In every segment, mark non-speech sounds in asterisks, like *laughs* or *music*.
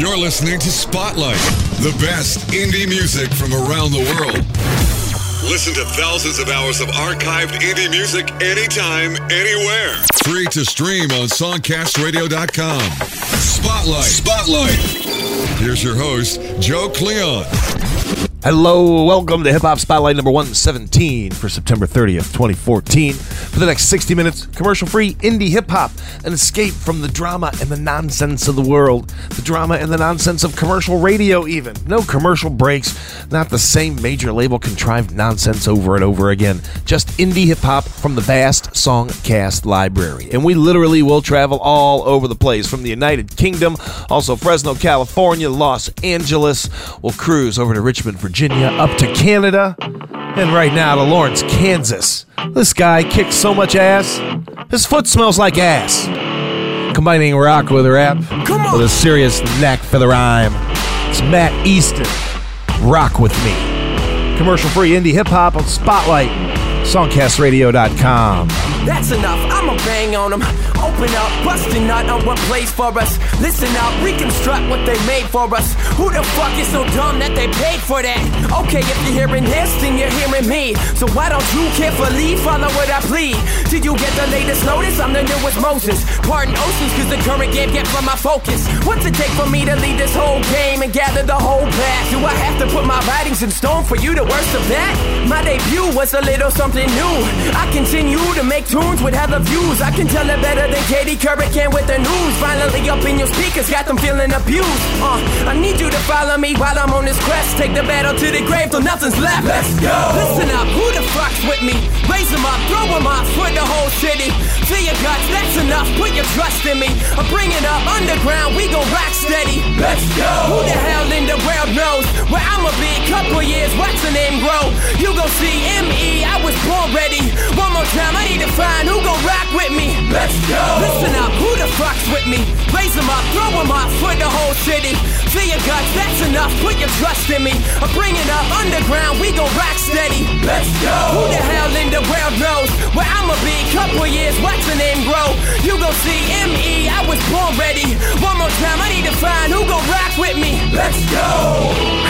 You're listening to Spotlight, the best indie music from around the world. Listen to thousands of hours of archived indie music anytime, anywhere. Free to stream on songcastradio.com. Spotlight. Spotlight. Here's your host, Joe Cleon. Hello, welcome to Hip Hop Spotlight number 117 for September 30th, 2014. For the next 60 minutes, commercial free indie hip hop, an escape from the drama and the nonsense of the world, the drama and the nonsense of commercial radio, even. No commercial breaks, not the same major label contrived nonsense over and over again. Just indie hip hop from the vast Songcast library. And we literally will travel all over the place from the United Kingdom, also Fresno, California, Los Angeles. We'll cruise over to Richmond, Virginia, up to Canada, and right now to Lawrence, Kansas. This guy kicks so much ass, his foot smells like ass. Combining rock with rap with a serious knack for the rhyme. It's Matt Easton. Rock with me. Commercial free indie hip hop on Spotlight. Songcastradio.com. That's enough, I'ma bang on them. Open up, busting nut on what plays for us. Listen up, reconstruct what they made for us. Who the fuck is so dumb that they paid for that? Okay, if you're hearing this, then you're hearing me. So why don't you carefully follow what I plead? Did you get the latest notice? I'm the newest Moses. Pardon oceans, cause the current game get from my focus. What's it take for me to lead this whole game and gather the whole pack? Do I have to put my writings in stone for you to worst of that? My debut was a little something new. I continue to make tunes with hella views. I can tell it better than Katie Couric can with the news. Finally up in your speakers, got them feeling abused. Uh, I need follow me while I'm on this quest. Take the battle to the grave till nothing's left. Let's go. Listen up, who the fuck's with me? Raise them up, throw them up for the whole city. Feel your guts, that's enough. Put your trust in me. I'm bringing up underground, we gon' rock steady. Let's go. Who the hell in the world knows where I'ma be? Couple years, watch the name grow. You gon' see me. I was born ready. One more time, I need to find who gon' rock with me. Let's go. Listen up, who the fuck's with me? Raise them up, throw them up for the whole city. Feel your guts, that's enough. Put your trust in me. I'm bringing up underground, we gon' rock steady. Let's go. Who the hell in the world knows where I'ma be? Couple years, watch the name grow. You gon' see me. I was born ready. One more time, I need to find who gon' rock with me. Let's go.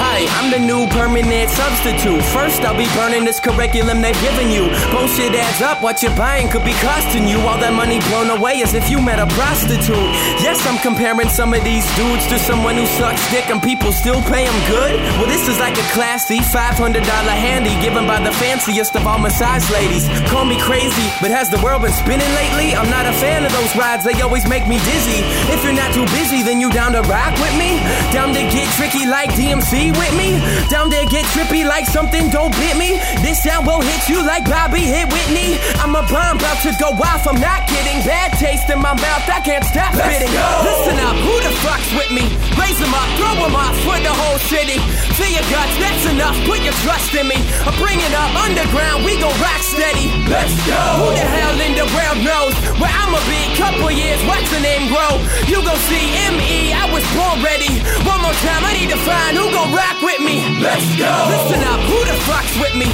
Hi, I'm the new permanent substitute. First, I'll be burning this curriculum they've given you. Bullshit adds up. What you're buying could be costing you all that money blown away as if you met a prostitute. Yes, I'm comparing some of these dudes to someone who sucks dick and people still pay them good. Well, this is like a classy $500 handy given by the fanciest of all massage ladies. Call me crazy, but has the world been spinning lately? I'm not a fan of those rides, they always make me dizzy. If you're not too busy, then you down to rock with me? Down to get tricky like DMC with me? Down to get trippy like something don't bit me? This sound will hit you like Bobby hit Whitney. I'm a bomb about to go off, I'm not kidding. Bad taste in my mouth, I can't stop spitting. Listen up, who the fuck's with me? Raise them up, throw them up for the whole city. Feel your guts, that's enough, put your trust in me. I'm bringing up underground, we gon' rock steady. Let's go. Who the hell in the world knows where I'ma be? Couple years, watch the name grow. You gon' see me, I was born ready. One more time, I need to find who gon' rock with me. Let's go. Listen up, who the fuck's with me?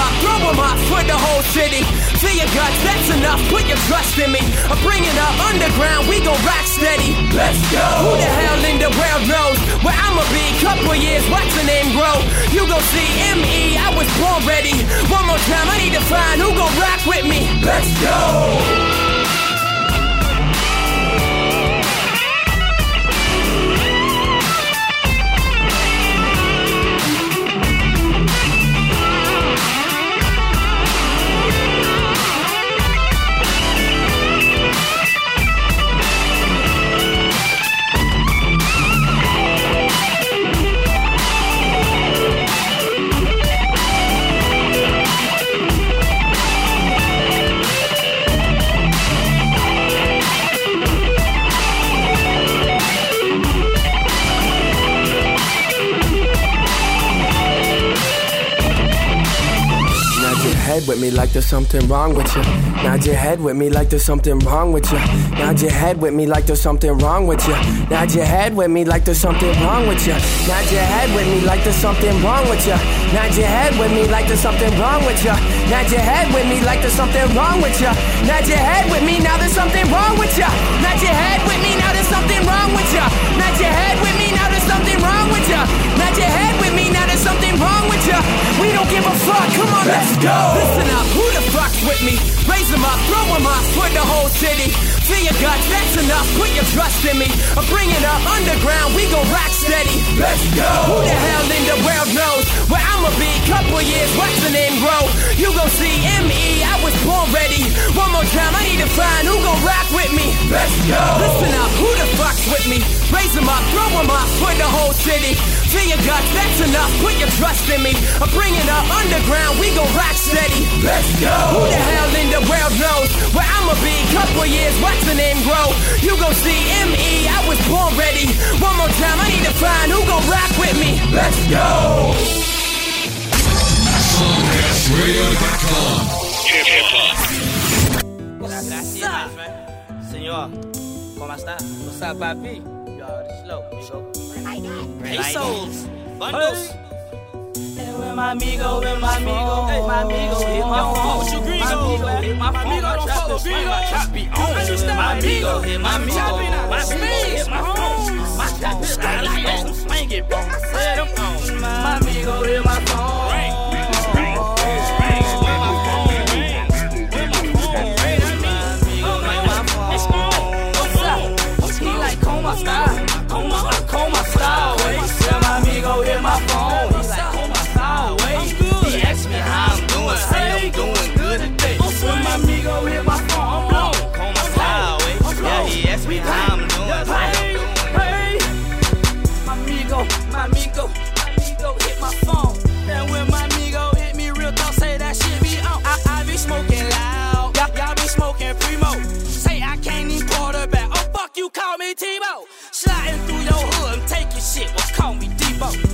Up, throw them up for the whole city. Feel your guts, that's enough, put your trust in me. I'm bringing up underground, we gon' rock steady. Let's go. Who the hell in the world knows where I'ma be? Couple years, watch the name grow. You gon' see me, I was born ready. One more time, I need to find who gon' rock with me. Let's go. Nod your head with me like there's something wrong with you. Nod your head with me like there's something wrong with you. Nod your head with me like there's something wrong with you. Nod your head with me like there's something wrong with you. Nod your head with me like there's something wrong with you. Nod your head with me like there's something wrong with you. Nod your head with me like there's something wrong with you. Nod your head with me now there's something wrong with you. Nod your head with me now there's something wrong with you. Nod your head with me fuck? Come on, let's go. Listen up, who the fuck's with me? Raise them up, throw them up for the whole city. Feel your guts, that's enough. Put your trust in me. Or bring it up underground, we gon' rock steady. Let's go. Who the hell in the world knows where I'ma be? Couple years, watch the name grow. You gon' see M.E. I was born ready. One more time, I need to find who gon' rock with me. Let's go. Listen up, who the fuck's with me? Raise them up, throw them up for the whole city. Feel your guts, that's enough. Put your trust in me. Or bring it up underground, we gon' rock steady. Let's go. Who the hell in the world knows where I'ma be? Couple years, watch the name grow. You gon' see M.E. I was born ready. One more time, I need to find who gon' rock with me. Let's go. SongcastRadio.com. Hip hop. Gracias, Señor, ¿cómo está? What's up, papi? You already slow, amigo. Pesos, bundles. With my amigo, with my amigo, hey, my amigo, hit my phone. What you green on, Hit my phone, my trap is swing, my trap be on. My amigo, hit my amigo, my amigo, hit my phone. My trap is out of phone, swing it, bro. Set 'em on. My amigo, hit my phone. Hit my phone. He like oh coma style. Wait, he asked me how I'm doing, say I'm doing good today. When my amigo hit my phone, I'm on coma style. Wait, yeah, he asked me how I'm doing, say I'm doing. Hey, my amigo, my amigo, my amigo hit my phone. And when my amigo hit me, real talk, say that shit be on. I, I be smoking loud, y'all, y'all be smoking primo. Say I can't even quarterback. Oh fuck, you call me Tebow. Sliding through your hood and taking shit. Well, call me Debo.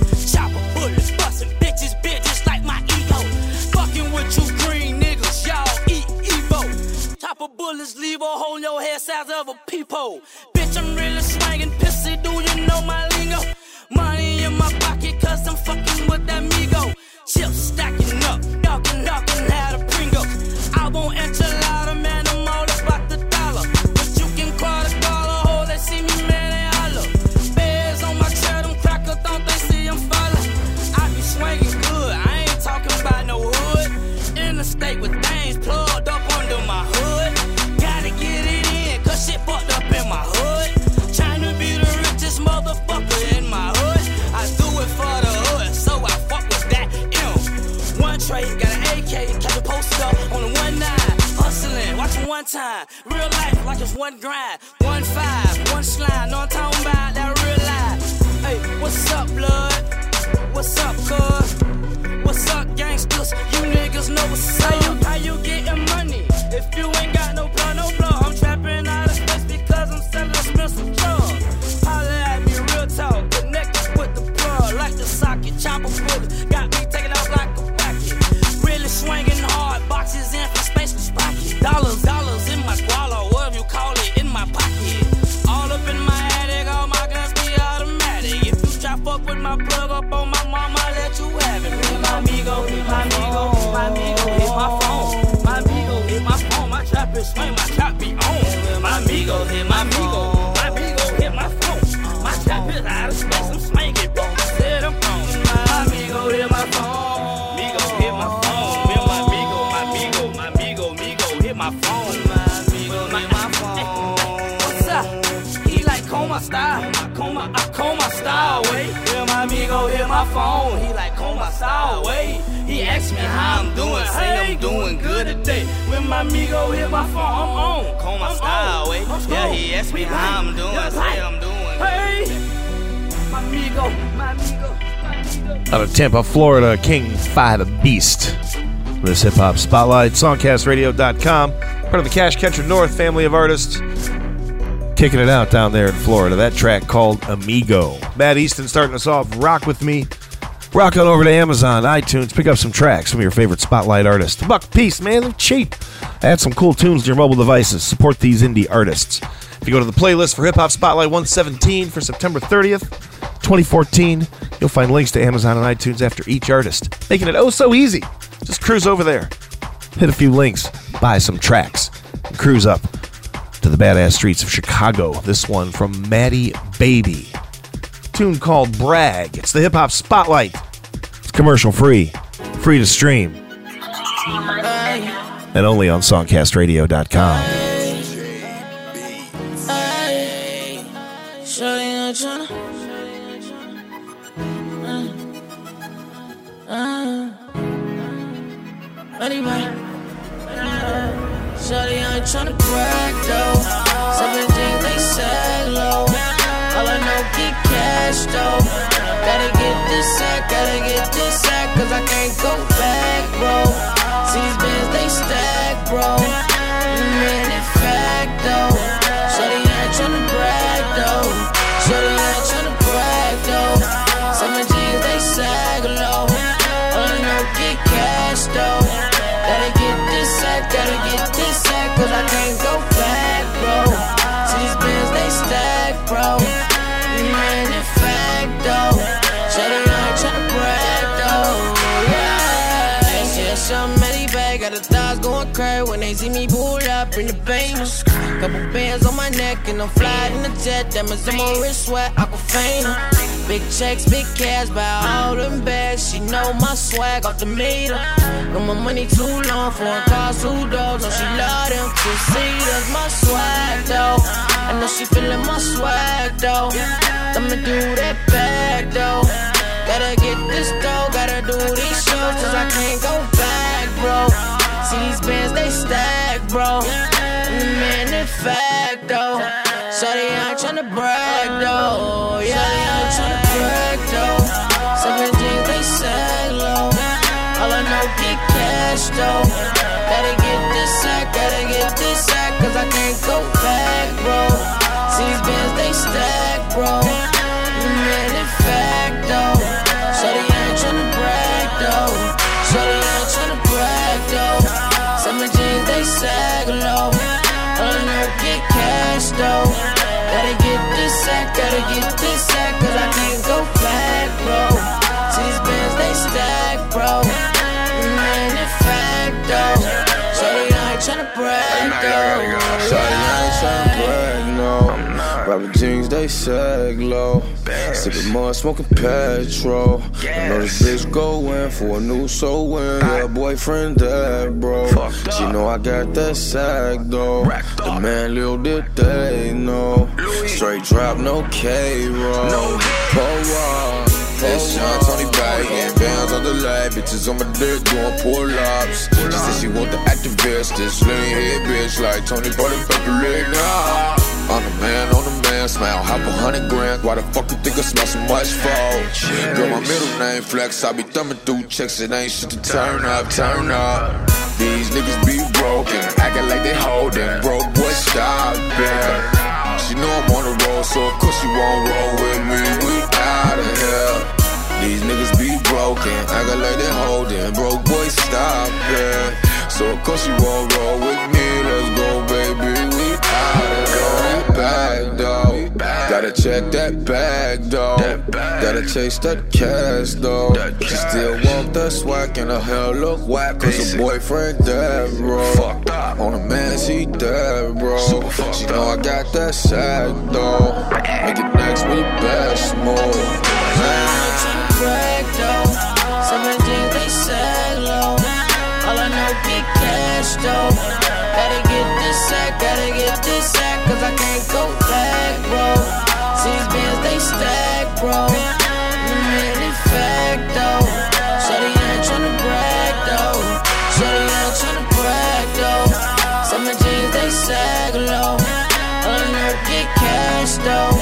Bullets leave a hole in your head size of a peephole. Bitch, I'm really swinging pissy. Do you know my lingo? Money in my pocket, cause I'm fucking with that Migo. Chips stacking up, knocking, knocking out of Pringles. I won't enchilada, man, on the one nine. Hustling, watching one time. Real life, like it's one grind. One five, one slide, no I'm talking about that real life. Hey, what's up, blood? What's up, cuz? What's up, gangsters? You niggas know what's up. How you, how you getting Dollars, dollars in my guala, whatever you call it, in my pocket. All up in my attic, all my guns be automatic. If you try fuck with my plug up on my mama, let you have it. Hit my amigo, hit my amigo, hit my amigo, hit my phone. My amigo, hit my phone, my trap is swing, my trap be on. My amigo, hit my amigo, like coma style. Coma, I coma style, wait. Yeah, my amigo hit my phone. He like coma style, wait. He asked me how I'm doing. Say I'm doing good today. When my amigo hit my phone, I'm on. Coma style, wait. Yeah, he asked me how I'm doing. Say I'm doing Hey, my amigo, my amigo. Out of Tampa, Florida, King Phy the Beast. This hip hop spotlight, songcastradio.com, part of the Cash Catcher North family of artists. Kicking it out down there in Florida. That track called Amigo. Matt Easton starting us off. Rock with me. Rock on over to Amazon, iTunes, pick up some tracks from your favorite spotlight artists. Buck piece, man. They're cheap. Add some cool tunes to your mobile devices. Support these indie artists. If you go to the playlist for Hip Hop Spotlight 117 for September 30th, 2014, you'll find links to Amazon and iTunes after each artist, making it oh so easy. Just cruise over there, hit a few links, buy some tracks, and cruise up to the badass streets of Chicago. This one from Matti Baybee. Tune called Brag. It's the Hip Hop Spotlight. It's commercial free. Free to stream. And only on songcastradio.com. Shawty, I ain't tryna brag though. Seven jeans, they sag low. All I know, get cash though. Gotta get this sack, gotta get this sack, cause I can't go back, bro. See these bands, they stack, bro. Mm, Man, in the famous. Couple bands on my neck and I'm flying in the jet. Diamonds on my wrist, sweat, Aquafina. Big checks, big cash, buy all them bags. She know my swag off the meter. Got my money too long for a cars, two dogs. No, she love them two seaters. My swag though, I know she feeling my swag though. I'ma do that bag though. Gotta get this dough, gotta do these shows, cause I can't go back, bro. See these bands, they stack, bro. And the man, in fact, though. Shawty, I ain't tryna brag, though. Yeah, I ain't tryna brag, though. Seven jeans, they sag low. All I know, get cash, though. Gotta get this sack, gotta get this sack, cause I can't go back, bro. See these bands, they stack, bro. Sag low. Know, get cash, though. Gotta get this sack, gotta get this sack, cause I can't go back, bro. These bands, they stack, bro. Man, in fact, though. Shawty, I ain't tryna brag, though. Shawty, I ain't tryna brag, Rapper jeans, they sag low. Sipping mud, smoking petrol. I know this bitch go in for a new soul win. Yeah, boyfriend dead, bro. She know I got that sag though. The man Lil did they know. Straight drop, no K-roll. Pull up. It's Sean Tony bagging bands on the leg, bitches on my dick doing pull ups. She said she want the activist, this lean head bitch like Tony Buddy Pepper Leg. Nah, I'm the man the man, smile half a hundred grand. Why the fuck you think I smell so much for? Girl, my middle name Flex, I be thumbing through checks, it ain't shit to turn up, turn up. These niggas be broken, acting like they holding. Broke boy, stop it. She know I'm on the road, so of course she won't roll with me. We out of here. These niggas be broken, acting like they holding. Broke boy, stop it. So of course you won't roll with me. Let's go, baby. We out of here. Back though. Gotta check that bag though. Gotta chase that cash though. She still want that swag and her hair look whack. Cause her boyfriend dead, bro. On a man, she dead, bro. She know I got that sack though. Make it next with your best move. brag though. Seven jeans, they sag low. All I know, get cash though. Gotta get this sack, gotta get this sack, cause I can't go back, bro. These bands, they stack, bro. Ain't tryna brag though. Ain't tryna brag though. Seven jeans, they sag low. Get though.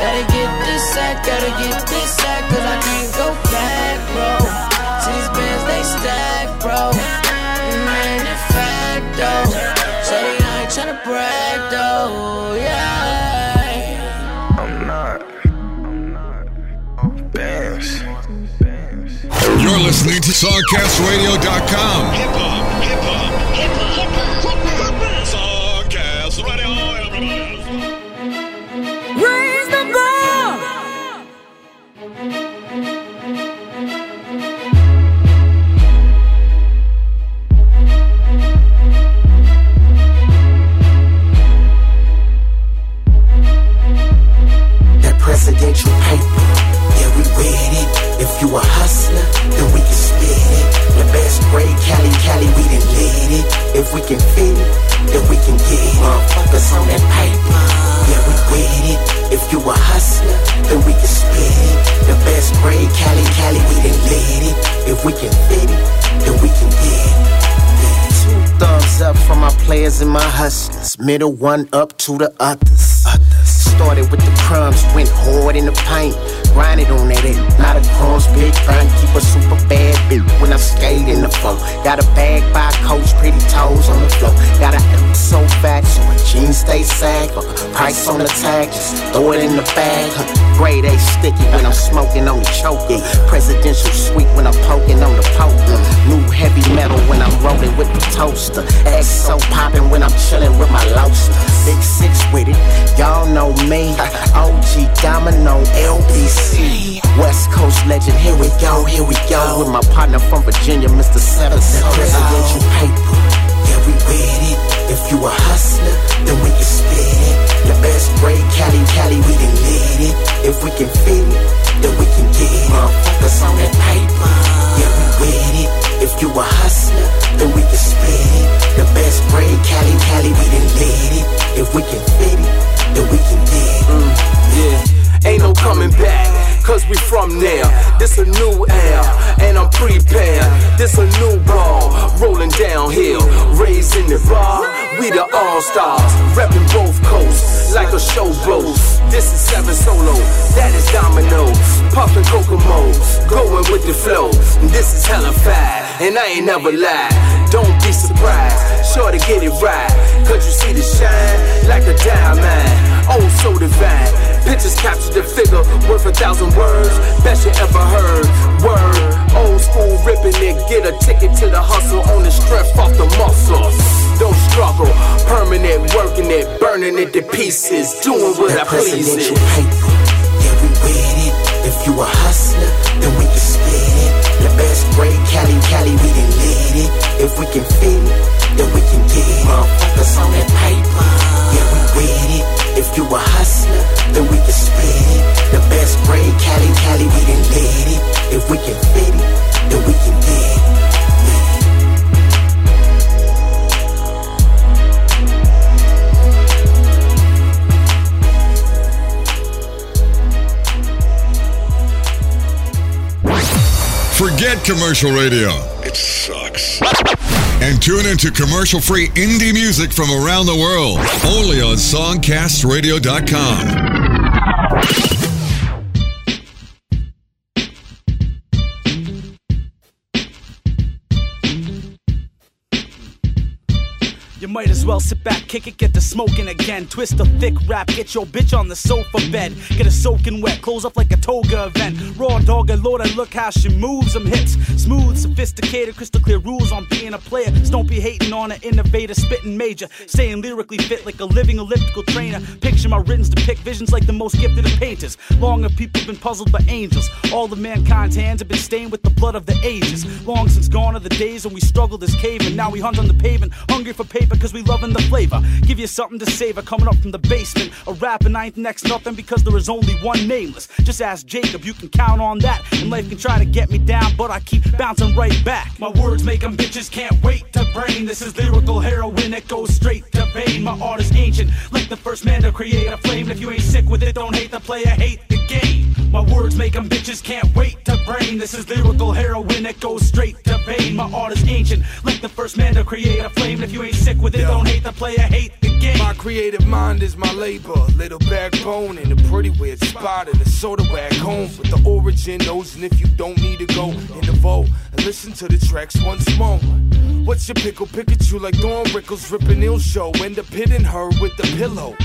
Gotta get this gotta get this listening If we can fit it, then we can get it. Motherfuckers on that paper. Yeah, we with it. If you a hustler, then we can spit it. The best grade, Cali, Cali, we done lit it. If we can fit it, then we can get it. Two thumbs up for my players and my hustlers. Middle one up to the others. others. Started with the crumbs, went hard in the paint. Grinded on that, not a crumbs, big fun. Keep a super bad bitch when I skate in the flow. Got a bag by coach, pretty toes on the floor. Got a so fat, so my jeans stay sag. A price on the tag, just throw it in the bag. Huh. Grade A sticky when I'm smoking on the. Yeah. Presidential sweet when I'm poking on the poke. New heavy metal when I'm rolling with the toaster. X so popping when I'm chilling with my lobster. Big six with it, y'all know me. *laughs* OG Domino, LBC. West Coast legend, here we go, here we go. With my partner from Virginia, Mr. Seven. Presidential paper, all stars, repping both coasts like a show blows. This is seven solo, that is domino, puffin' Kokomo, going with the flow. This is hella fat, and I ain't never lied. Don't be surprised, sure to get it right. Cause you see the shine like a diamond, oh so divine. Pictures capture the figure worth a thousand words. Best you ever heard. Word, old school ripping it. Get a ticket to the hustle on the strength off the muscles. Don't struggle, permanent, working it, burning it to pieces, doing what I please it. Paper. Yeah, we with it. If you a hustler, then we can spit it. The best grade, Cali, Cali, we done lit it. If we can fit it, then we can get it. Motherfuckers on that paper. Yeah, we with it. If you a hustler, then we can spit it. The best grade, Cali, Cali, we done lit it. If we can fit it, then we can get it. Forget commercial radio. It sucks. And tune into commercial free indie music from around the world. Only on SongcastRadio.com. might as well sit back, kick it, get to smoking again. Twist a thick rap, get your bitch on the sofa bed. Get her soaking wet, close up like a toga event. Raw dog and Lord, look how she moves them hips. Smooth, sophisticated, crystal clear rules on being a player. So don't be hating on an innovator, spitting major. Staying lyrically fit like a living elliptical trainer. Picture my writtens depict visions like the most gifted of painters. Long have people been puzzled by angels. All of mankind's hands have been stained with the blood of the ages. Long since gone are the days when we struggled as cavemen. Now we hunt on the pavement, hungry for paper because we loving the flavor. Give you something to savor coming up from the basement. A rapping I ain't next nothing because there is only one nameless. Just ask Jacob, you can count on that. And life can try to get me down, but I keep bouncing right back. My words make them bitches can't wait to brain. This is lyrical heroin that goes straight to vein. My art is ancient, like the first man to create a flame. If you ain't sick with it, don't hate the player, hate the game. My words make them bitches can't wait to brain. This is lyrical heroin that goes straight to vein. My art is ancient, like the first man to create a flame. If you ain't sick with it, don't hate the player, hate the game. My creative mind is my labor. Little backbone in a pretty weird spot in a soda back home. With the origin knows, and if you don't need to go in the vault and listen to the tracks once more. What's your pickle? Pikachu like Don Rickles ripping ill show. End up hitting her with the pillow.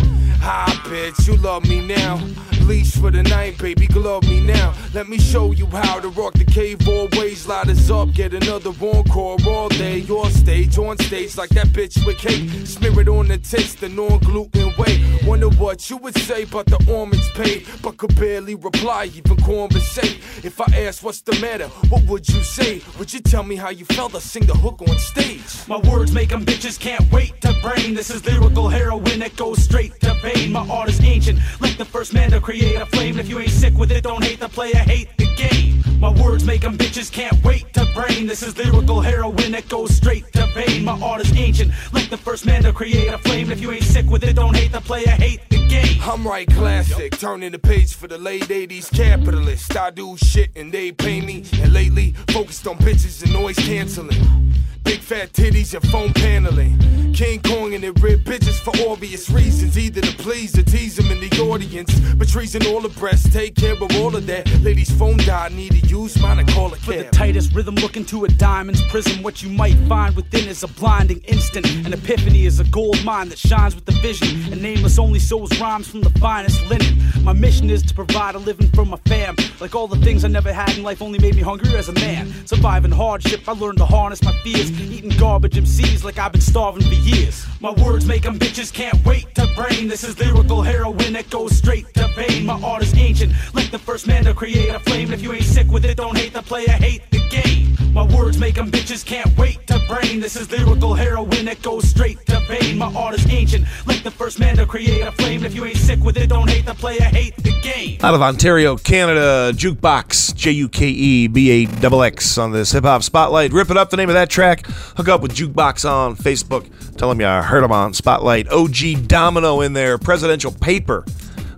Hi, bitch, you love me now. Leash for the night, baby, glove me now. Let me show you how to rock the cave always. Light us up, get another encore all day. Your stage, on stage, like that bitch with cake. Smear it on the the non gluten way. Wonder what you would say about the almonds paid, but could barely reply, even conversate. If I asked what's the matter, what would you say? Would you tell me how you felt? I sing the hook on stage. My words make them bitches can't wait to brain. This is lyrical heroin that goes straight to vein. My art is ancient, like the first man to create a flame. If you ain't sick with it, don't hate the player, hate the game. My words make them bitches can't wait to brain. This is lyrical heroin that goes straight to vein. My art is ancient, like the first man to create a flame. If you ain't sick with it, don't hate the player, hate the game. I'm right classic, turning the page for the late 80s capitalist. I do shit and they pay me. And lately, focused on bitches and noise canceling. Big fat titties and phone paneling. King Kong and it rip bitches for obvious reasons. Either to please or tease them in the audience. But treason all the breasts, take care of all of that. Ladies' phone died, need to use mine and call a cab. For the tightest rhythm, look into a diamond's prism. What you might find within is a blinding instant. An epiphany is a gold mine that shines with the vision. And nameless only sows rhymes from the finest linen. My mission is to provide a living for my fam. Like all the things I never had in life only made me hungrier as a man. Surviving hardship, I learned to harness my fears. Eating garbage MCs like I've been starving for years. My words make them bitches can't wait to brain. This is lyrical heroin that goes straight to vein. My art is ancient, like the first man to create a flame. If you ain't sick with it, don't hate the player, hate the game. My words make them bitches can't wait to brain. This is lyrical heroin that goes straight to vein. My art is ancient, like the first man to create a flame. If you ain't sick with it, don't hate the player, hate the game. Out of Ontario, Canada, Juke Baxx, J U K E B A X on this hip hop spotlight. Rip it up, the name of that track. Hook up with Juke Baxx on Facebook. Tell them you heard him on Spotlight. OG Domino in there, presidential paper.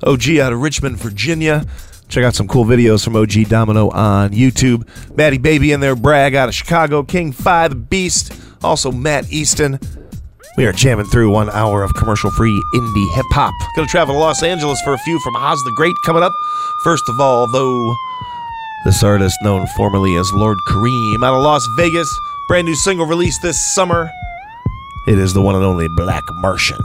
OG out of Richmond, Virginia. Check out some cool videos from OG Domino on YouTube. Matti Baybee in there, Bragg out of Chicago, King Five the Beast, also Matt Easton. We are jamming through one hour of commercial free indie hip hop. Gonna travel to Los Angeles for a few from Has the Great coming up. First of all, though, this artist known formerly as Lord Kareem out of Las Vegas, brand new single released this summer. It is the one and only Black Martian.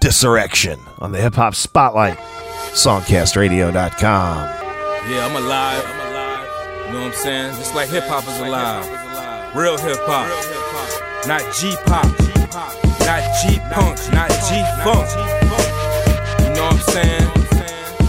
Dissurrection on the Hip Hop Spotlight, songcastradio.com. Yeah, I'm alive. I'm alive. You know what I'm saying? Just like hip hop is alive. Real hip hop. Not G pop. Not G punk. Not G funk. You know what I'm saying?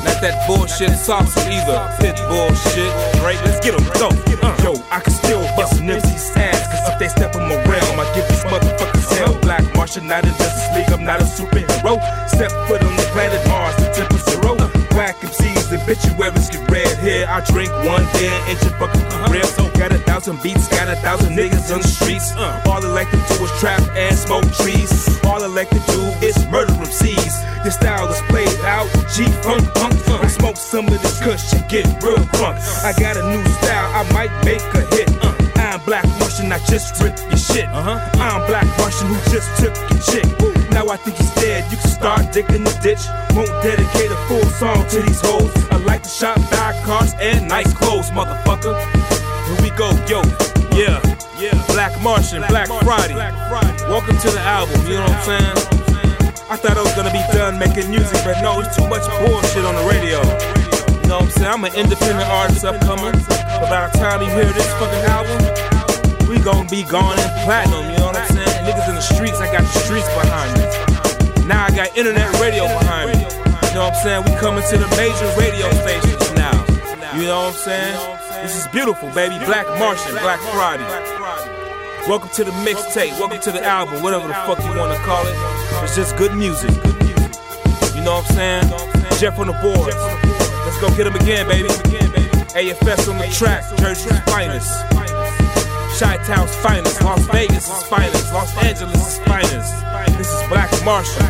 Not that bullshit sauce either. Pit bullshit. Right? Let's get 'em go. Uh. Yo, I can still bust Nipsey's ass. Cause if they step in my realm, I give these motherfuckers hell. Black Martian, not in Justice League. I'm not a superhero. Step foot on the planet Mars, the temper zero. Whack MCs and bitchuaries get red here. I drink one beer and your fucking uh-huh. career. So got a thousand beats, got a thousand niggas on the streets. Uh, all I like to do is trap and smoke trees. All I like to do is murder MCs. Your style is played out, G funk punk. I smoke some of this kush and get real drunk. Uh. I got a new style, I might make a hit. Black Russian, I just ripped your shit. Uh-huh. I'm Black Russian who just took your chick. Now I think he's dead, you can start digging the ditch. Won't dedicate a full song to these hoes. I like to shop, buy cars, and nice clothes, motherfucker. Here we go, yo. Yeah, yeah. Black Martian, black friday Black, Friday. Welcome to the album, you know what I'm saying? I thought I was gonna be done making music, but no, it's too much bullshit on the radio. You know what I'm saying? I'm an independent artist upcoming. But by the time you hear this fucking album, we gonna be gone in platinum, you know what I'm saying? Niggas in the streets, I got the streets behind me. Now I got internet radio behind me. You know what I'm saying? We coming to the major radio stations now. You know what I'm saying? This is beautiful, baby. Black Martian, Black Friday. Welcome to the mixtape. Welcome to the album, whatever the fuck you wanna call it. It's just good music. You know what I'm saying? Jeff on the board. Let's go get him again, baby. AFS on the track, Jersey's finest. Chi-Town's finest, Las Vegas' finest, Los Angeles' finest. This is Black Martian,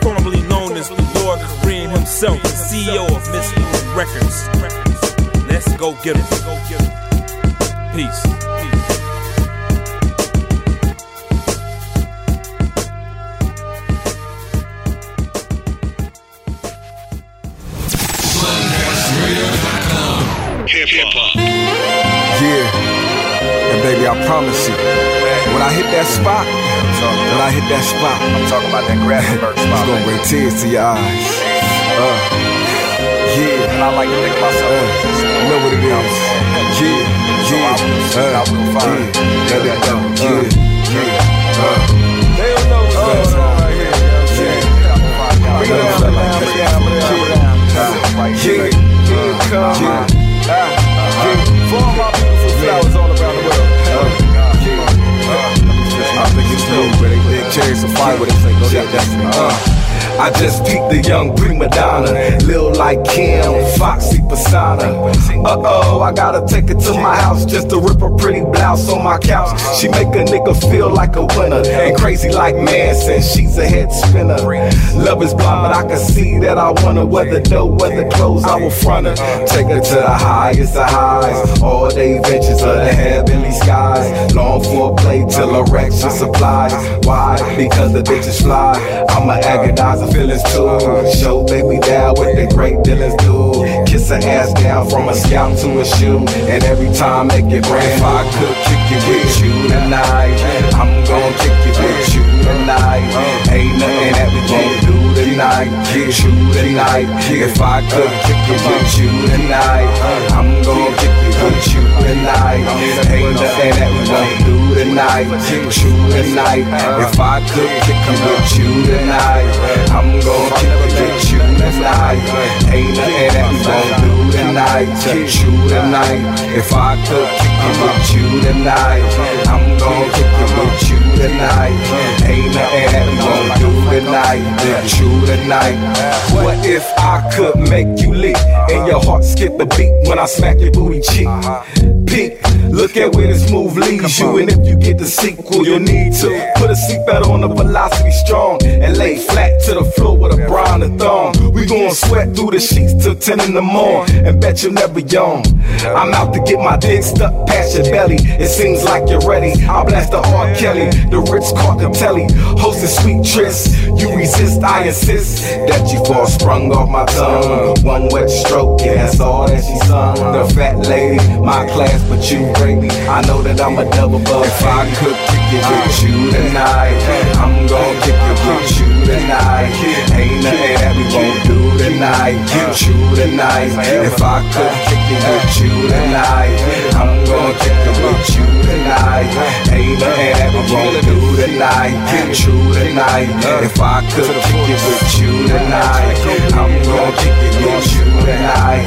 formerly known as the Lord Kareem himself, the CEO of Mr. Records. Let's go get him. Peace. Baby, I promise you, when I hit that spot, when I hit that spot, I'm talking about that Grafenberg *laughs* spot. It's gonna bring tears to your eyes. Uh, yeah. And I like to think about something. Uh, know what it is. Yeah, yeah, uh, yeah. Let it go. Yeah, yeah. Uh, they don't know what's going on right here. Yeah. Bring it down, bring it down, bring it down, bring it down. Yeah, yeah, I think it's dope, but they big fire with it. Uh, I just peaked the young prima donna. Lil like Kim, Foxy Persona. Uh oh, I gotta take her to my house just to rip her pretty blouse on my couch. She make a nigga feel like a winner and crazy like Manson. She's a head spinner. Love is blind, but I can see that I wanna weather dough, weather clothes. I will front her, take her to the highest of highs. All day ventures of the heavenly skies. Long for play till erection supplies. Why? Because the bitches fly. I'ma agonize the feelings too. Show baby down what the great dealers do. Kiss her ass down from a scalp to a shoe. And every time make it rain. If I could kick it with you tonight, I'm gon' kick it with you tonight. Ain't nothing that we can't tonight. Kick you tonight. If I could with you tonight, I'm gon' kick it with you tonight. Ain't nothing that we won't do tonight. Kick you tonight. If I could with you tonight, I'm gon' kick it with you tonight. Ain't nothing that we won't do tonight. Kick you tonight. If I could with you tonight, I'm gon' kick it with you tonight. Ain't nothing that we won't do tonight. Kick you tonight. What if I could make you leak and your heart skip a beat when I smack your booty cheek? Peek, look at where this move leads you, and if you get the sequel, you'll need to put a seatbelt on the velocity strong and lay flat to the floor with a bra and a thong. We gon' sweat through the sheets till 10 in the morning and bet you'll never yawn. I'm out to get my dick stuck past your belly. It seems like you're ready. I blast the R. Kelly, the Ritz the telly, hosting sweet trysts. You resist, I insist that you fall sprung off my tongue. One wet stroke, yeah, that's all that she sung. The fat lady, my class, but you greatly. I know that I'm a double bug. If I could kick it with you tonight, tonight. Get you tonight. If I could kick it with you tonight, I'm gonna kick it with you tonight. Ain't nothing we won't do tonight. Get you tonight. If I could kick it with you tonight, I'm gonna kick it with you tonight.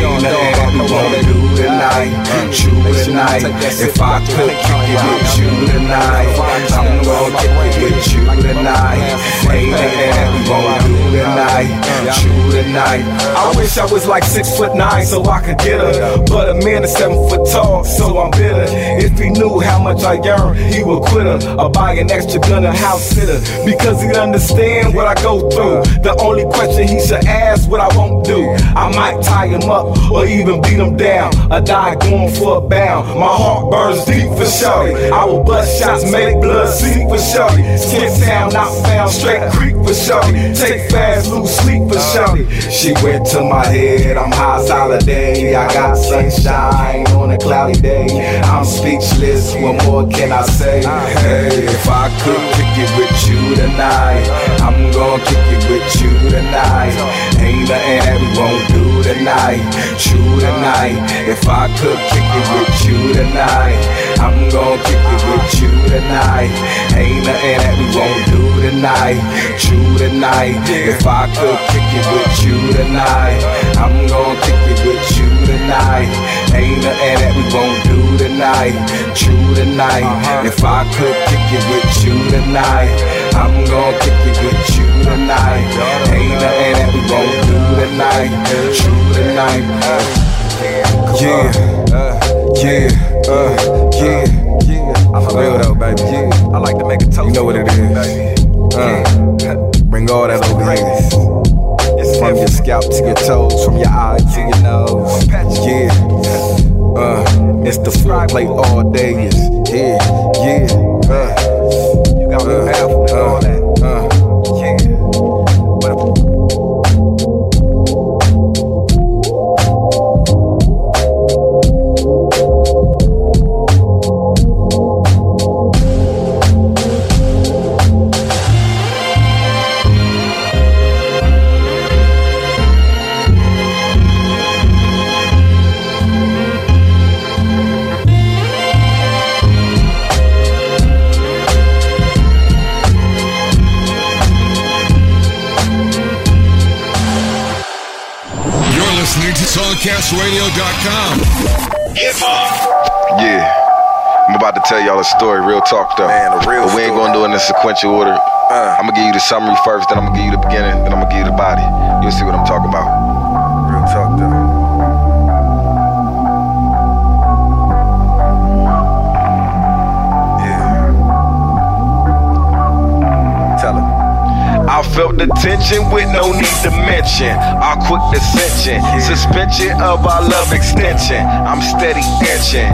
Ain't nothing we won't do tonight. Get you tonight. If I could kick it with you tonight, I'm gonna kick it with you tonight. Ain't nothing we won't do tonight. You tonight. I wish I was like six foot nine so I could get her. But a man is seven foot tall, so I'm bitter. If he knew how much I earn, he would quit her or buy an extra gun and house sitter. Because he'd understand what I go through. The only question he should ask, what I won't do. I might tie him up or even beat him down. Or die going for a bound. My heart burns deep for shorty. I will bust shots, make blood sleep for shorty. Skip town, not found, straight creek for shorty. Take fast, lose sleep for shorty. She went to my head, I'm high holiday. I got sunshine on a cloudy day. I'm speechless, what more can I say? Hey, if I could kick it with you tonight, I'm gonna kick it with you tonight. Ain't nothing that we won't do tonight. True tonight. If I could kick it with you tonight, I'm gonna kick it with you tonight. Ain't nothing that we won't do tonight. True tonight. If I could kick it with you tonight, I'm gonna kick it with you tonight. Ain't nothing that we won't do tonight. True tonight. If I could kick it with you tonight, I'm gonna kick it with you tonight. Ain't nothing that we won't do tonight. True tonight. Yeah, uh, yeah, uh, yeah, yeah. I'm for real though, baby. Yeah. I like to make a toast. You know what it scalp to your toes, from your eye to your nose. Yeah. Uh, it's the full plate all day. Yeah, yeah. Uh, you got me uh, all that. SongcastRadio.com. Hip hop. Yeah. I'm about to tell y'all a story, real talk though. Man, a real but we ain't gonna do it in a sequential order. Uh. I'm gonna give you the summary first, then I'm gonna give you the beginning, then I'm gonna give you the body. You'll see what I'm talking about. Detention with no need to mention. Our quick dissension, suspension of our love extension. I'm steady inching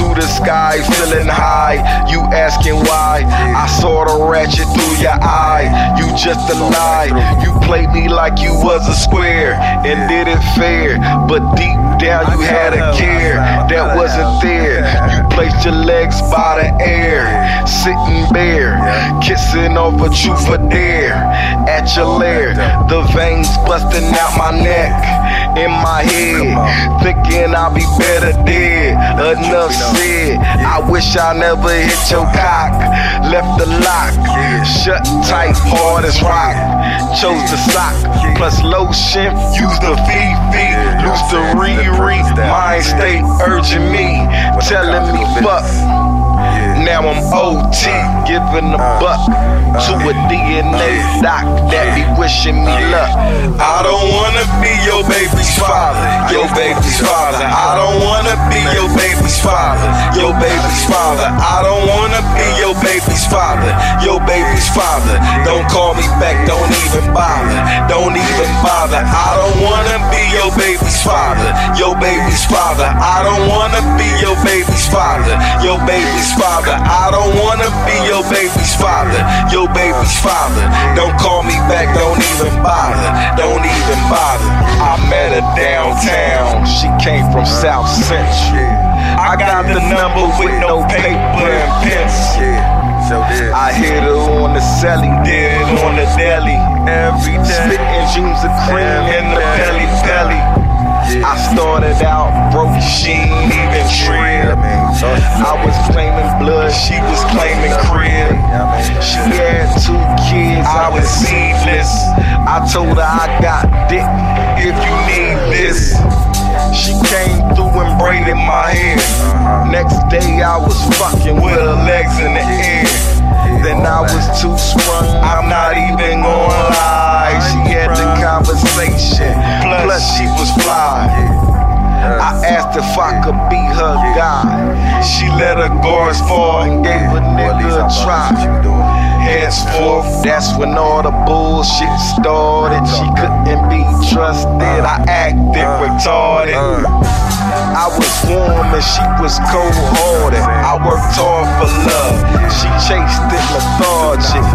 to the sky, feeling high. You asking why? I saw the ratchet through your eye. You just a lie. You played me like you was a square and did it fair. But deep down you had a care that wasn't there. You placed your legs by the air, sitting bare, kissing off a truth for dare. At your lair, the veins busting out my neck, in my head, thinking I'll be better dead. Enough said, I wish I never hit your cock. Left the lock, shut tight, hard as rock. Chose the sock, plus lotion, use the Fifi, loose the Riri. Mind state urging me, telling me fuck. Now I'm OT, giving a buck to a DNA doc that be wishing me luck. I don't wanna be your baby's father, your baby's father. I don't wanna be your baby's father, your baby's father. I don't wanna be your baby's father, your baby's father. Don't call me back, don't even bother, don't even bother. I don't wanna be your baby's father, your baby's father. I don't wanna be your baby's father, your baby's father. I don't wanna be your baby's father, your baby's father. Don't call me back, don't even bother, don't even bother. I met her downtown, she came from South Central. I got the number with no paper and pencil. I hit her on the celly, did on the deli. Every day. Spitting dreams of cream in the belly, belly. I started out broke, she ain't even trim. I was claiming blood, she was claiming crib. She had two kids, I was seedless. I told her I got dick if you need this. She came through and braided my hair. Next day I was fucking with her legs in the air. Then I was too sprung, I'm not even gonna if I could be her guy. She let her guards fall and gave a nigga a try. Henceforth, that's when all the bullshit started. She couldn't be trusted. I acted retarded. I was warm and she was cold hearted. I worked hard for love. She chased it lethargic.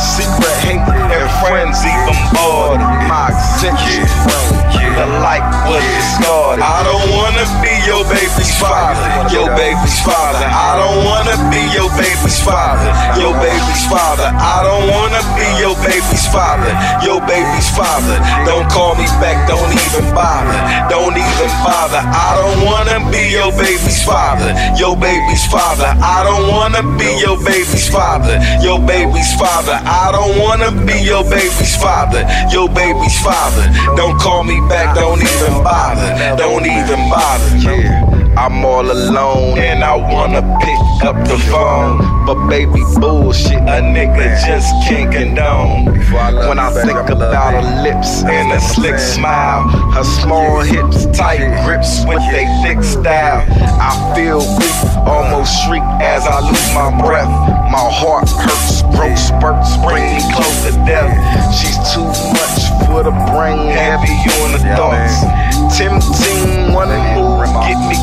Secret hate and frenzy bombarded. My brain, the light was discarded. I don't wanna be your baby's father, your baby's father. I don't wanna be your baby's father, your baby's father. I don't wanna be your baby's father, your baby's father. Don't call me back, don't even bother, don't even bother. I don't wanna be your baby's father, your baby's father. I don't wanna be your baby's father, your baby's father. I don't wanna be your baby's father, your baby's father. Don't call me back, don't even bother, don't even bother. I'm all alone and I wanna pick up the phone. But baby bullshit, a nigga just can't condone. When I think about her lips and a slick smile, her small hips, tight grips with they thick style. I feel weak, almost shriek as I lose my breath. My heart hurts, growth spurts, bring me close to death. She's too much for the brain, heavy on the thoughts. Tempting, one move, get me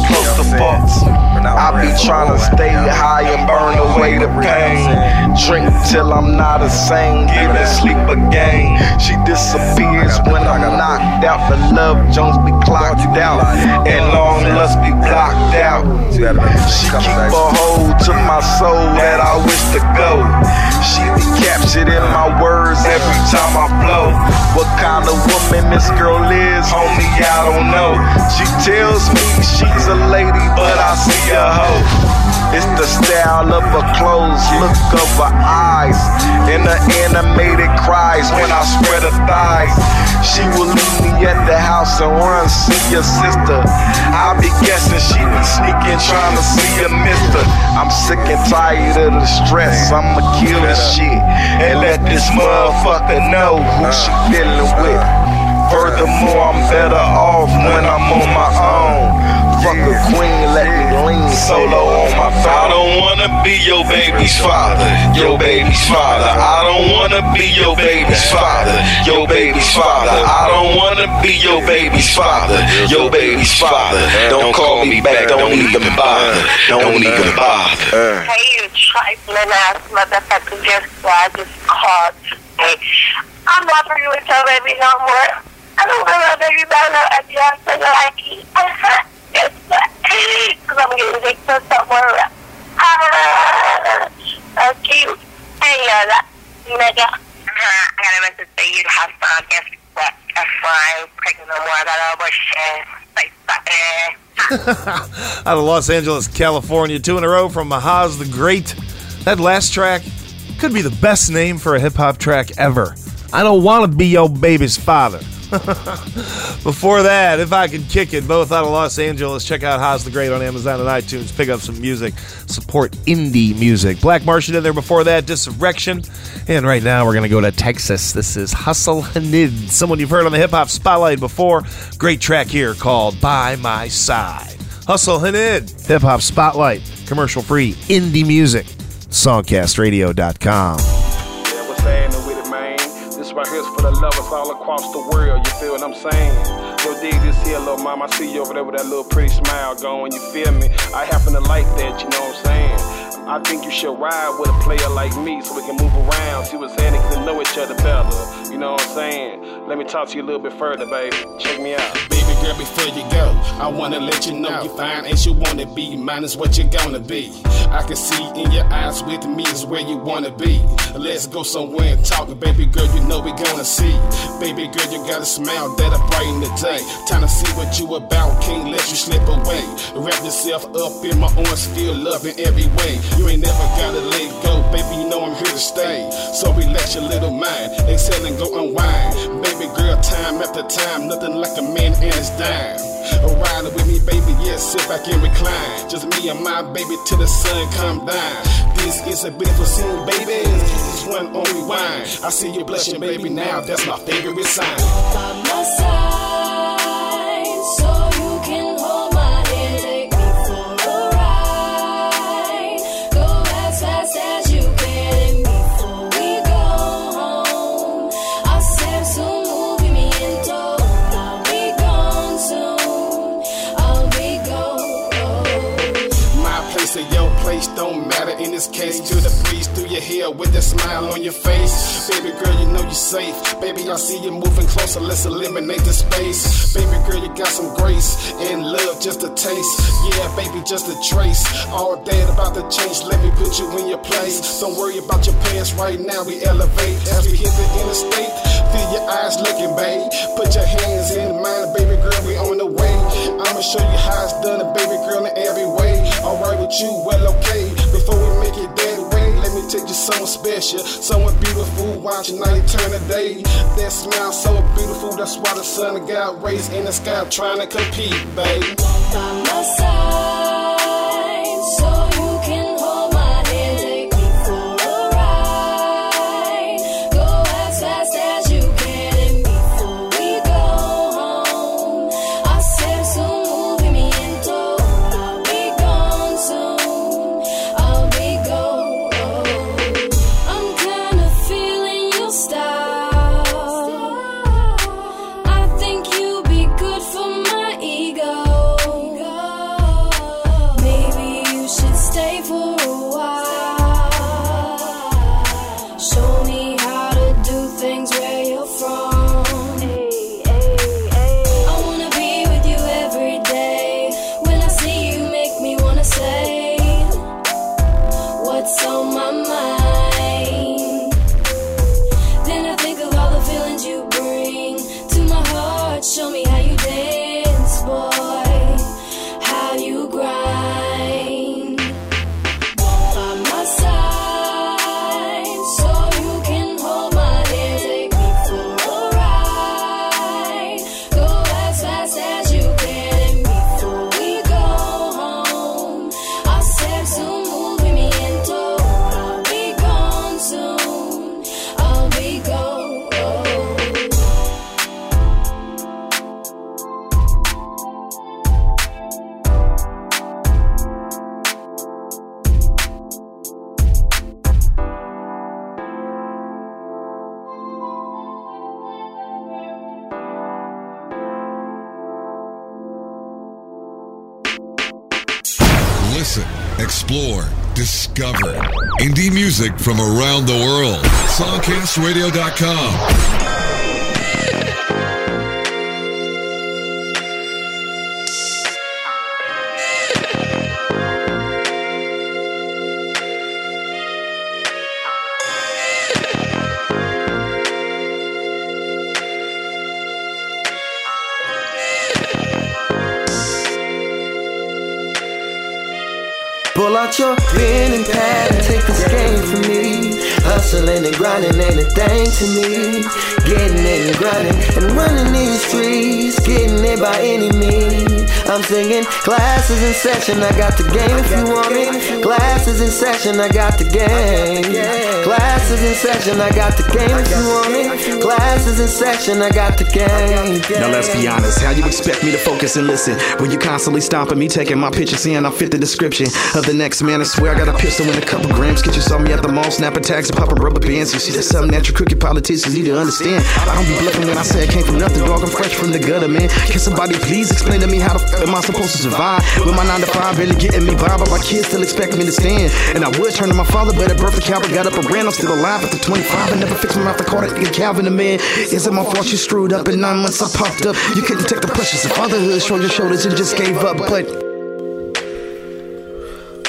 the pain. Drink till I'm not the same, giving sleep again. She disappears when I'm knocked out. The love Jones be clocked out, and long lust be blocked out. She keep a hold to my soul that I wish to go. She be captured in my words every time I flow. What kind of woman this girl is, homie, I don't know. She tells me she's a lady, but I see a hoe. It's the style of her clothes, look of her eyes, and the animated cries when I spread her thighs. She will leave me at the house and run see your sister. I be guessing she be sneaking, trying to see a mister. I'm sick and tired of the stress. I'ma kill this shit and let this motherfucker know who she dealing with. Furthermore, I'm better off when I'm on my own. Fuck a queen, let me solo on my phone. I don't wanna wanna be your baby's father, your baby's father. I don't wanna be your baby's father, your baby's father. I don't wanna be your baby's father, your baby's father. Don't call me back, don't even bother, don't even bother. Hey, you trifling ass motherfucker, guess what? I just called today. I'm not for you with your baby no more. I don't want my baby back no idea so like Guess *laughs* what? Because I'm getting to somewhere else. Ah, so cute. Hey, uh, that. Uh, I got a message that you have some. Guess what? That's why I'm pregnant no more. Out of Los Angeles, California, two in a row from Mahaz the Great. That last track could be the best name for a hip hop track ever. I don't want to be your baby's father. *laughs* Before that, if I could kick it, both out of Los Angeles, check out Has the Great on Amazon and iTunes. Pick up some music, support indie music. Black Martian in there before that, Disurrection. And right now, we're going to go to Texas. This is Hussle Hunnid, someone you've heard on the Hip Hop Spotlight before. Great track here called By My Side. Hussle Hunnid, Hip Hop Spotlight, commercial free indie music. Songcastradio.com. Yeah, what's happening with it, man? This right here's for the lovers all across the world. Feel what I'm saying? Yo, dig this here, little oh, mama. I see you over there with that little pretty smile going. You feel me? I happen to like that. You know what I'm saying? I think you should ride with a player like me so we can move around, see what's happening, to know each other better. You know what I'm saying? Let me talk to you a little bit further, baby. Check me out. Girl, before you go, I wanna let you know you're fine as you wanna be. Mine is what you're gonna be. I can see in your eyes with me is where you wanna be. Let's go somewhere and talk, baby girl. You know we gonna see. Baby girl, you got a smile that'll brighten the day. Time to see what you about, can't let you slip away. Wrap yourself up in my arms, feel love in every way. You ain't never gotta let go, baby. You know I'm here to stay. So relax your little mind, exhale and go unwind. Baby girl, time after time, nothing like a man and his dime. Riding with me, baby, yes, sit back and recline. Just me and my baby till the sun come down. This is a beautiful scene, baby. This is one on rewind. I see you blushing, baby, now that's my favorite sign. By my side, hair with a smile on your face. Baby girl, you know you're safe. Baby, I see you moving closer. Let's eliminate the space. Baby girl, you got some grace and love, just a taste. Yeah, baby, just a trace. All that about to change. Let me put you in your place. Don't worry about your past right now. We elevate as we hit the interstate. Feel your eyes looking, babe. Put your hands in mine, baby girl. We on the way. I'ma show you how it's done, baby girl, in every way. Alright with you, well, okay. Take you somewhere special, somewhere beautiful. Watch night turn the day. That smile so beautiful, that's why the sun got rays in the sky trying to compete, babe. By my music from around the world. Songcastradio.com. Your and pad Hustling and grinding ain't a thing to me. Getting it grinding and running these streets. Getting it by any means. I'm singing classes in session. I got the game if you want me. Classes in session. I got the game. Classes in session. I got the game if you want me. Classes in session. I got the game. Now let's be honest, how you expect me to focus and listen when you constantly stomping me, taking my picture, seeing I fit the description of the next man? I swear I got a pistol and a couple grams. Get you saw me at the mall, snapping tags and popping rubber bands. You see, that's something that you crooked politicians need to understand. I don't be bluffing when I say I came from nothing, dog. I'm fresh from the gutter, man. Can somebody please explain to me how the f am I supposed to survive with my nine to five barely getting me by, but my kids still expect me to stand. And I would turn to my father, but at birth the Calvin got up and ran. I'm still alive after 25. I never fixed my mouth. Caught it nigga Calvin the man. Is it my fault you screwed up? In nine months I popped up. You couldn't take the pressures of fatherhood, shrugged your shoulders and just gave up. But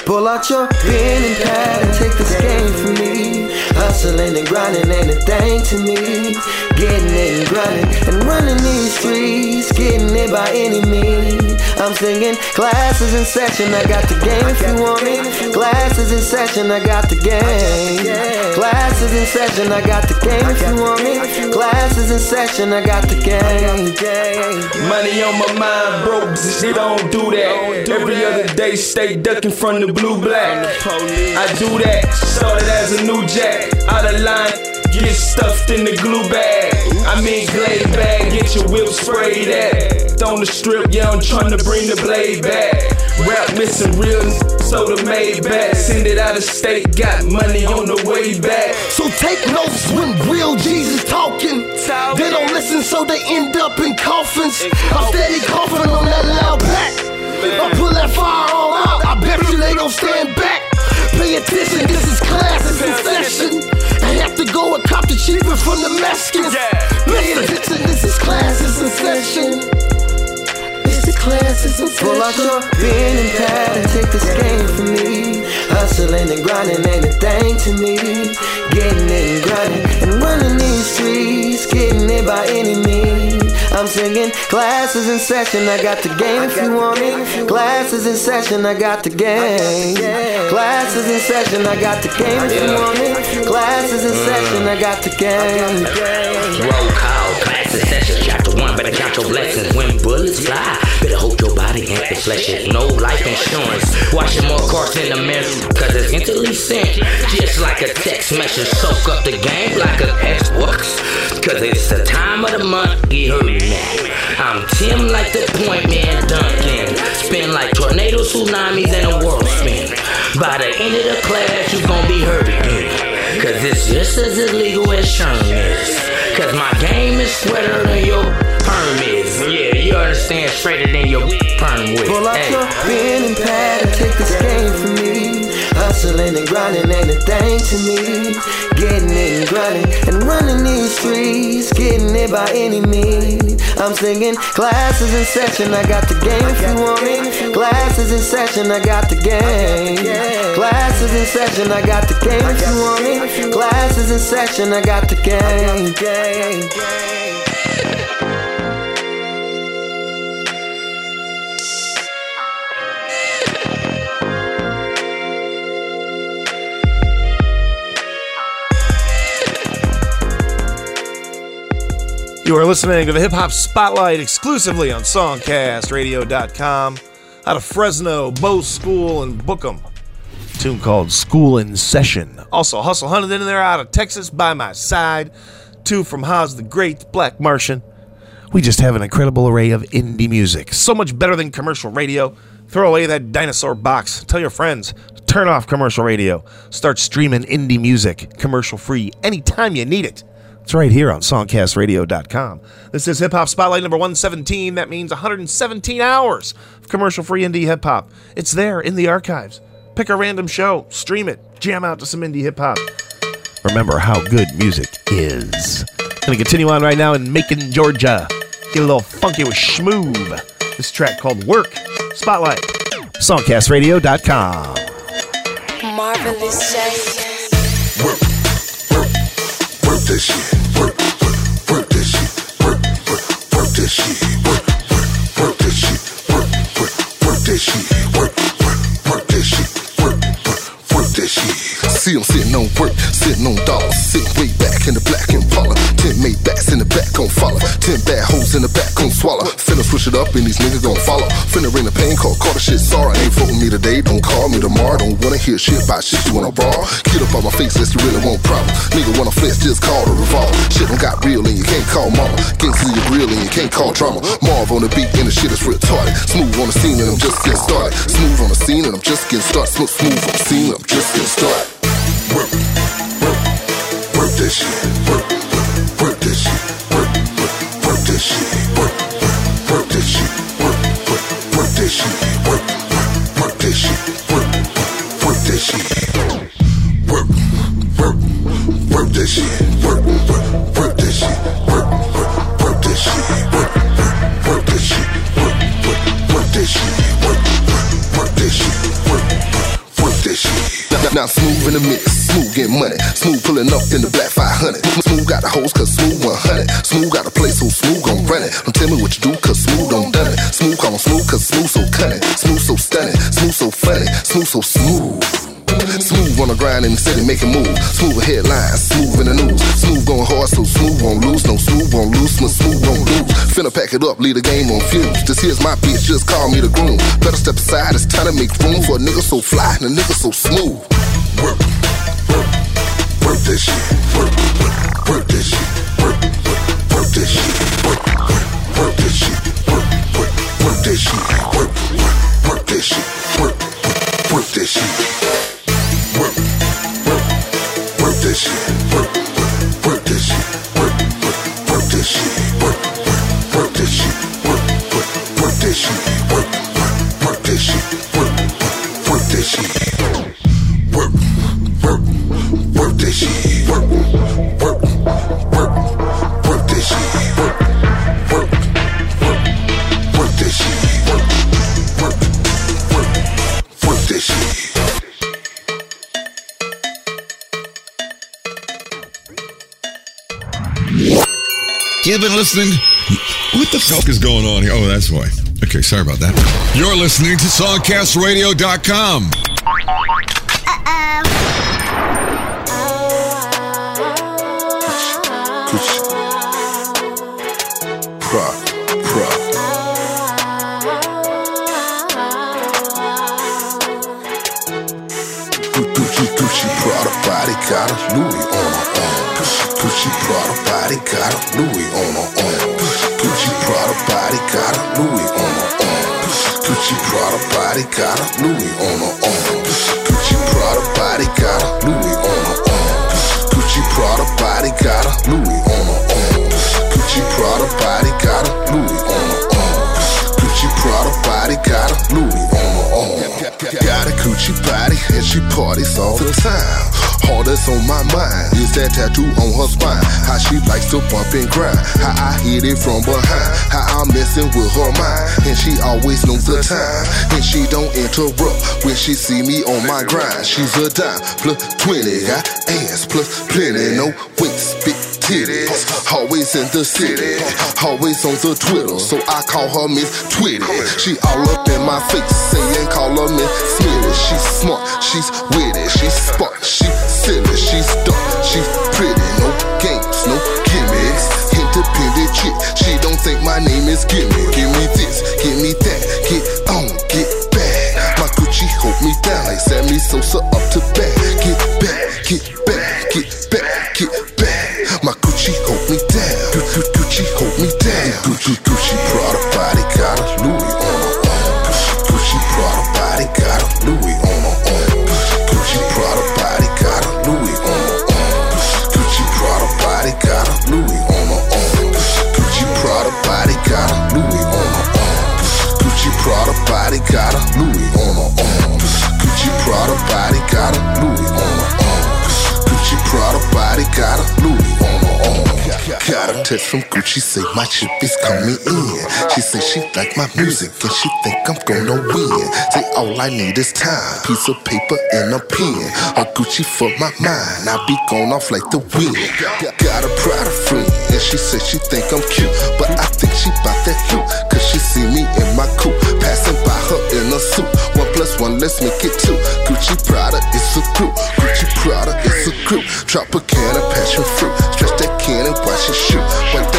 Pull out your pen and pad and take this game from me. Hustling and grinding ain't a thing to me. Getting it and grinding and running these streets. Getting it by any means. I'm singing classes in session. I got the game if you want me. Classes in session. I got the game. Classes in session. I got the game if you want me. Classes in session. I got the game. Money on my mind, bro. They don't do that. Every other day, stay ducking from the blue black. I do that. Started as a new jack. Out of line. Get stuffed in the glue bag. I mean, glade bag. Get your whip sprayed at. On the strip, yeah, I'm trying to bring the blade back. Rap missing real, so the made back. Send it out of state, got money on the way back. So take notes when real Jesus talking. They don't listen, so they end up in coffins. I'm steady coughing on that loud pack. I pull that firearm out, I bet you they gon' stand back. Pay attention, this is classes in session. I have to go and cop the cheaper from the Mexicans. Pay attention, this is classes in session. This is classes in session. Pull out your pen and pad and take this game from me. Hustling and grinding ain't a thing to me. Getting it and grinding and running these streets. Getting it by any means. I'm singing classes in session. I got the game if you want me. Classes in session. I got the game. Classes in session. I got the game if you want me. Classes in session. I got the game. Roll call, class in session, chapter one. Better count your blessings when bullets fly. Better hope your body ain't the flesh. It. No life insurance. Watching more cars in the mirror, cause it's instantly sent. Just like a text message, soak up the game like an Xbox. Cause it's the time of the month, you heard me now. I'm Tim like the point man Duncan. Spin like tornadoes, tsunamis, and a world spin. By the end of the class, you gon' be hurt again. Cause it's just as illegal as Sherm is. Cause my game is sweater than your perm is. Yeah, you understand straighter than your perm with. Pull out Hey. your pen and pad and take this game from me. Hustling and grinding ain't a thing to me. Getting it and grinding and running these streets. Getting it by any means. I'm singing classes in session. I got the game if you want me. Classes in session. I got the game. Classes in session. I got the game if you want me. Classes in session. I got the game. You are listening to the Hip Hop Spotlight exclusively on SongcastRadio.com out of Fresno, Bo School, and Book Em. Tune called School in Session. Also, Hussle Hunnid in there out of Texas by my side. Two from Has the Great, Black Martian. We just have an incredible array of indie music. So much better than commercial radio. Throw away that dinosaur box. Tell your friends. Turn off commercial radio. Start streaming indie music, commercial free, anytime you need it It's right here on songcastradio.com. This is Hip Hop Spotlight number 117. That means 117 hours of commercial free indie hip hop. It's there in the archives. Pick a random show, stream it, jam out to some indie hip hop. Remember how good music is. Gonna continue on right now in Macon, Georgia. Get a little funky with Smoov. This track called Work Spotlight. Songcastradio.com. Marvelous shade. Work that shit. See them sitting on work, sitting on dollars, sitting way back in the black and Impala. Ten made bats in the back gon' follow. Ten bad hoes in the back gon' swallow. Finna switch it up and these niggas gon' follow. Finna ring the pain call, call the shit sorry. Ain't fucking me today, don't call me tomorrow. Don't wanna hear shit about shit you wanna borrow. Get up on my face unless you really want problem. Nigga wanna flex, just call the revolver. Shit don't got real and you can't call mama. Gangsta your grill and you can't call drama. Marv on the beat and the shit is retarded. Smooth on the scene and I'm just getting started. Smooth on the scene and I'm just getting started. Smooth, smooth on the scene and I'm just getting started. Work, work, work that shit. Work, work, work that shit. Work, work, work that shit. Work, Now, smooth in the mix, smooth getting money. Smooth pulling up in the black 500. Smooth got the hoes cause smooth 100. Smooth got a place so smooth gon' run it. Don't tell me what you do cause smooth don't done it. Smooth call smooth cause smooth so cunning. Smooth so stunning, smooth so funny, smooth so smooth. Smooth on the grind in the city making moves. Smooth headlines, smooth in the news. Smooth going hard, so smooth won't lose. No smooth won't lose, but smooth won't lose. Finna pack it up, leave the game on fumes. This here's my bitch, just call me the groom. Better step aside, it's time to make room for a nigga so fly and a nigga so smooth. Work, work, work that shit. Work, work, work that shit. Work, work, work that shit. Work, work, work that shit. Work, work, work that shit. Work, work, work that shit. Work, work, work that shit. You've been listening. What the fuck is going on here? Oh, that's why. Okay, sorry about that. You're listening to SongcastRadio.com. Gucci, Gucci, Prada body got a Louis on her arm. Gucci, Prada body got a Louis on her arm. Gucci, Prada body got a Louis on her arm. Gucci, Prada body got a Louis on her arm. Gucci, Prada body got a Louis on her arm. Gucci, Prada body got a Louis on her arm. Gucci, Prada body got a Louis on her arm. Gucci, Prada body got a Gucci body and she parties all the time. All that's on my mind is that tattoo on her spine. How she likes to bump and grind. How I hit it from behind. How I'm messing with her mind. And she always knows the time. And she don't interrupt when she see me on my grind. She's a dime plus 20. Got ass plus plenty. No waist, big titties. Always in the city. Always on the Twitter. So I call her Miss Twitty. She all up my face. Saying call her Miss Smitty. She's smart. She's witty. She's smart. She's silly. She's dark. She's pretty. No games. No gimmicks. Independent chick. She don't think my name is Gimme. Give me this. Give me that. Get on. Get back. My Gucci hold me down like Sammy Sosa A from Gucci say my chip is coming in. She say she like my music and she think I'm gonna win. Say all I need is time, piece of paper and a pen. A Gucci for my mind, I be gone off like the wind. Got a Prada friend and she say she think I'm cute, but I think she bout that cute. Cause she see me in my coupe, passing by her in a suit. One plus one, let's make it two. Gucci Prada, it's a group. Gucci Prada, it's a group. Drop a can of passion fruit, stretch that can and watch it shoot. Wipe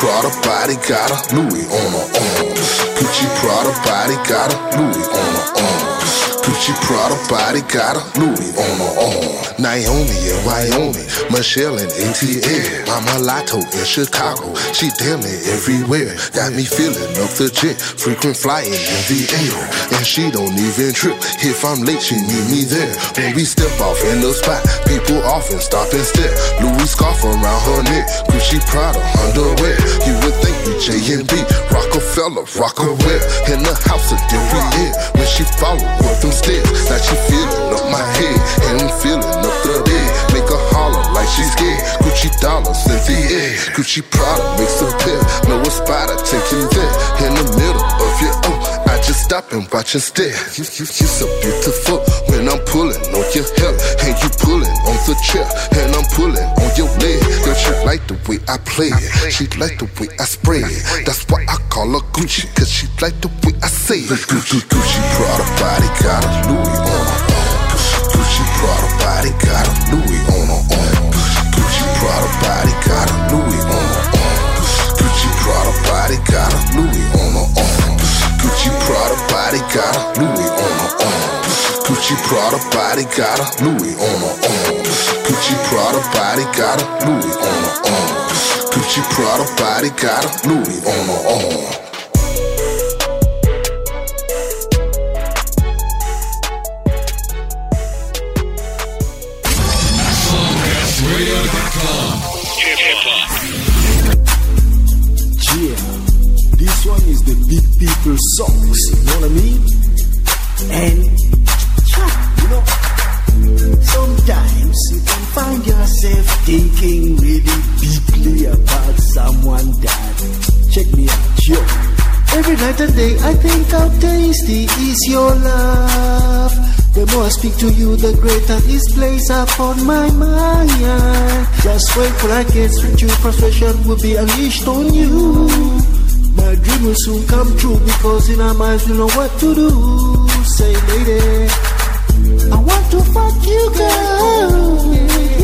Prada body got a Louis on her arm. Gucci Prada body got a Louis on her arm. Gucci Prada body got a Louis on her arm. Naomi in Wyoming, Michelle in ATL, Mama Lotto in Chicago. She damn it everywhere. Got me feeling up the jet, frequent flying in the air. And she don't even trip. If I'm late, she meet me there. When we step off in the spot, people often stop and stare. Louis scarf around her neck, Gucci Prada underwear. You would think we J and B, Rockefeller, Rocawear. In the house of year, when she follow up them stairs, now she feeling up my head and I'm feeling up the bed. Make her holler like she's scared. Gucci dollars the air, Gucci Prada makes a pair. Know a spot I take you there in the middle of your oh. Just stop and watch and stare. You, you, you so beautiful when I'm pulling on your hair and you pulling on the chair and I'm pulling on your leg. Girl, she like the way I play it. She like the way I spray it. That's why I call her Gucci, cause she like the way I say it. Gucci, Gucci, Prada body got a Louis on her arm. Gucci, Prada body got a Louis on her arm. Gucci, Prada body got a Louis on her arm. Gucci, Prada body got a Louis on her arm. Gucci Prada body got a Louis on her arm. Gucci Prada body got a Louis on her arm. Gucci Prada body got a Louis on her arm. Gucci Prada body got a Louis on her arm. Big people songs, you know what I mean? And, you know, sometimes you can find yourself thinking really deeply about someone that, check me out, yo. Every night and day I think how tasty is your love. The more I speak to you, the greater is place upon my mind. Just wait till I get with you, frustration will be unleashed on you. My dream will soon come true because in our minds we know what to do. Say, lady, I want to fuck you, girl.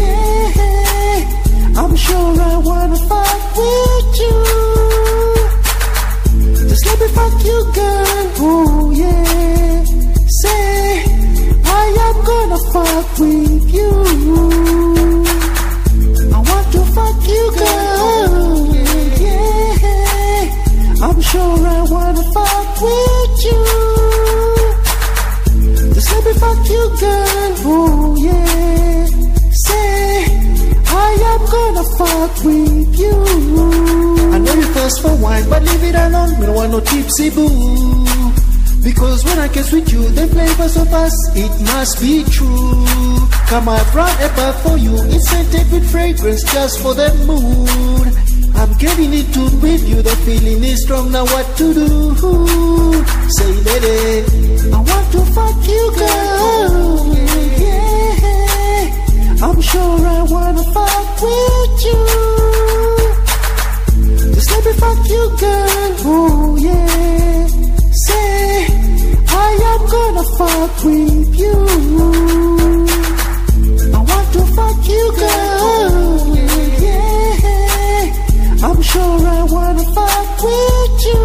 Yeah, I'm sure I wanna fuck with you. Just let me fuck you, girl. Oh yeah. Say, I am gonna fuck with you. I want to fuck you, girl. I'm sure I wanna fuck with you. Just let me fuck you, girl. Oh yeah. Say, I am gonna fuck with you. I know you thirst for wine, but leave it alone. We don't want no tipsy boo. Because when I kiss with you, the flavors of us, it must be true. Come, I brought a bath for you. It's scented with fragrance just for the mood. I'm getting it to with you, the feeling is strong, now what to do? Say lady, I want to fuck you girl, yeah. I'm sure I wanna fuck with you. Just let me fuck you girl, oh yeah. Say, I am gonna fuck with you. I want to fuck you girl. I'm sure I wanna fuck with you.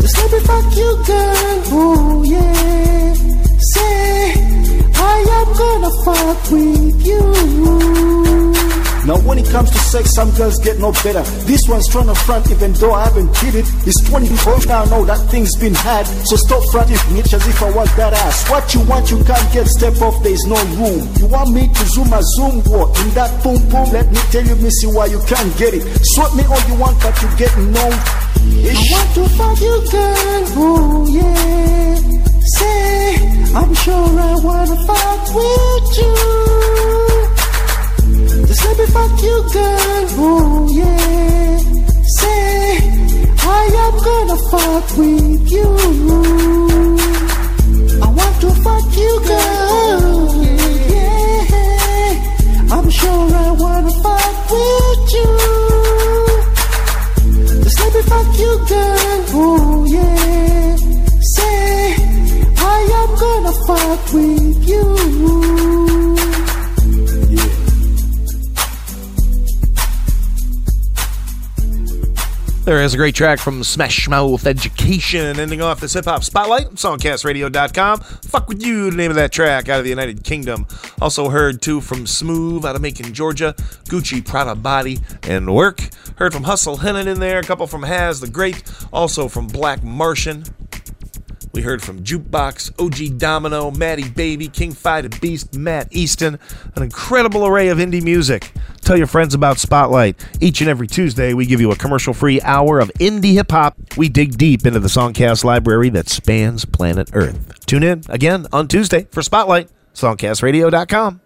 Just let me fuck you, girl. Oh yeah. Say I am gonna fuck with you. Now when it comes to sex, some girls get no better. This one's trying to front even though I haven't did it. It's 24 now, know that thing's been had. So stop fronting bitch as if I was that ass. What you want, you can't get. Step off, there's no room. You want me to zoom a zoom war in that boom boom? Let me tell you, missy, why you can't get it. Swap me all you want, but you get no. I want to fuck you, girl. Oh yeah. Say I'm sure I wanna fuck with you. Just let me fuck you, girl. Oh yeah. Say I am gonna fuck with you. I want to fuck you, girl. Yeah. I'm sure I wanna fuck with you. Just let me fuck you, girl. Oh yeah. Say I am gonna fuck with you. There is a great track from Smash Mouth Education, ending off this hip hop spotlight. Songcastradio.com. Fuck with you, the name of that track out of the United Kingdom. Also heard too from Smoov out of Macon, Georgia, Gucci, Prada Body, and Work. Heard from Hussle Hunnid in there, a couple from Has the Great, also from Black Martian. We heard from Juke Baxx, OG Domino, Matti Baybee, King Phy the Beast, Matt Easton, an incredible array of indie music. Tell your friends about Spotlight. Each and every Tuesday, we give you a commercial free hour of indie hip hop. We dig deep into the Songcast library that spans planet Earth. Tune in again on Tuesday for Spotlight, songcastradio.com.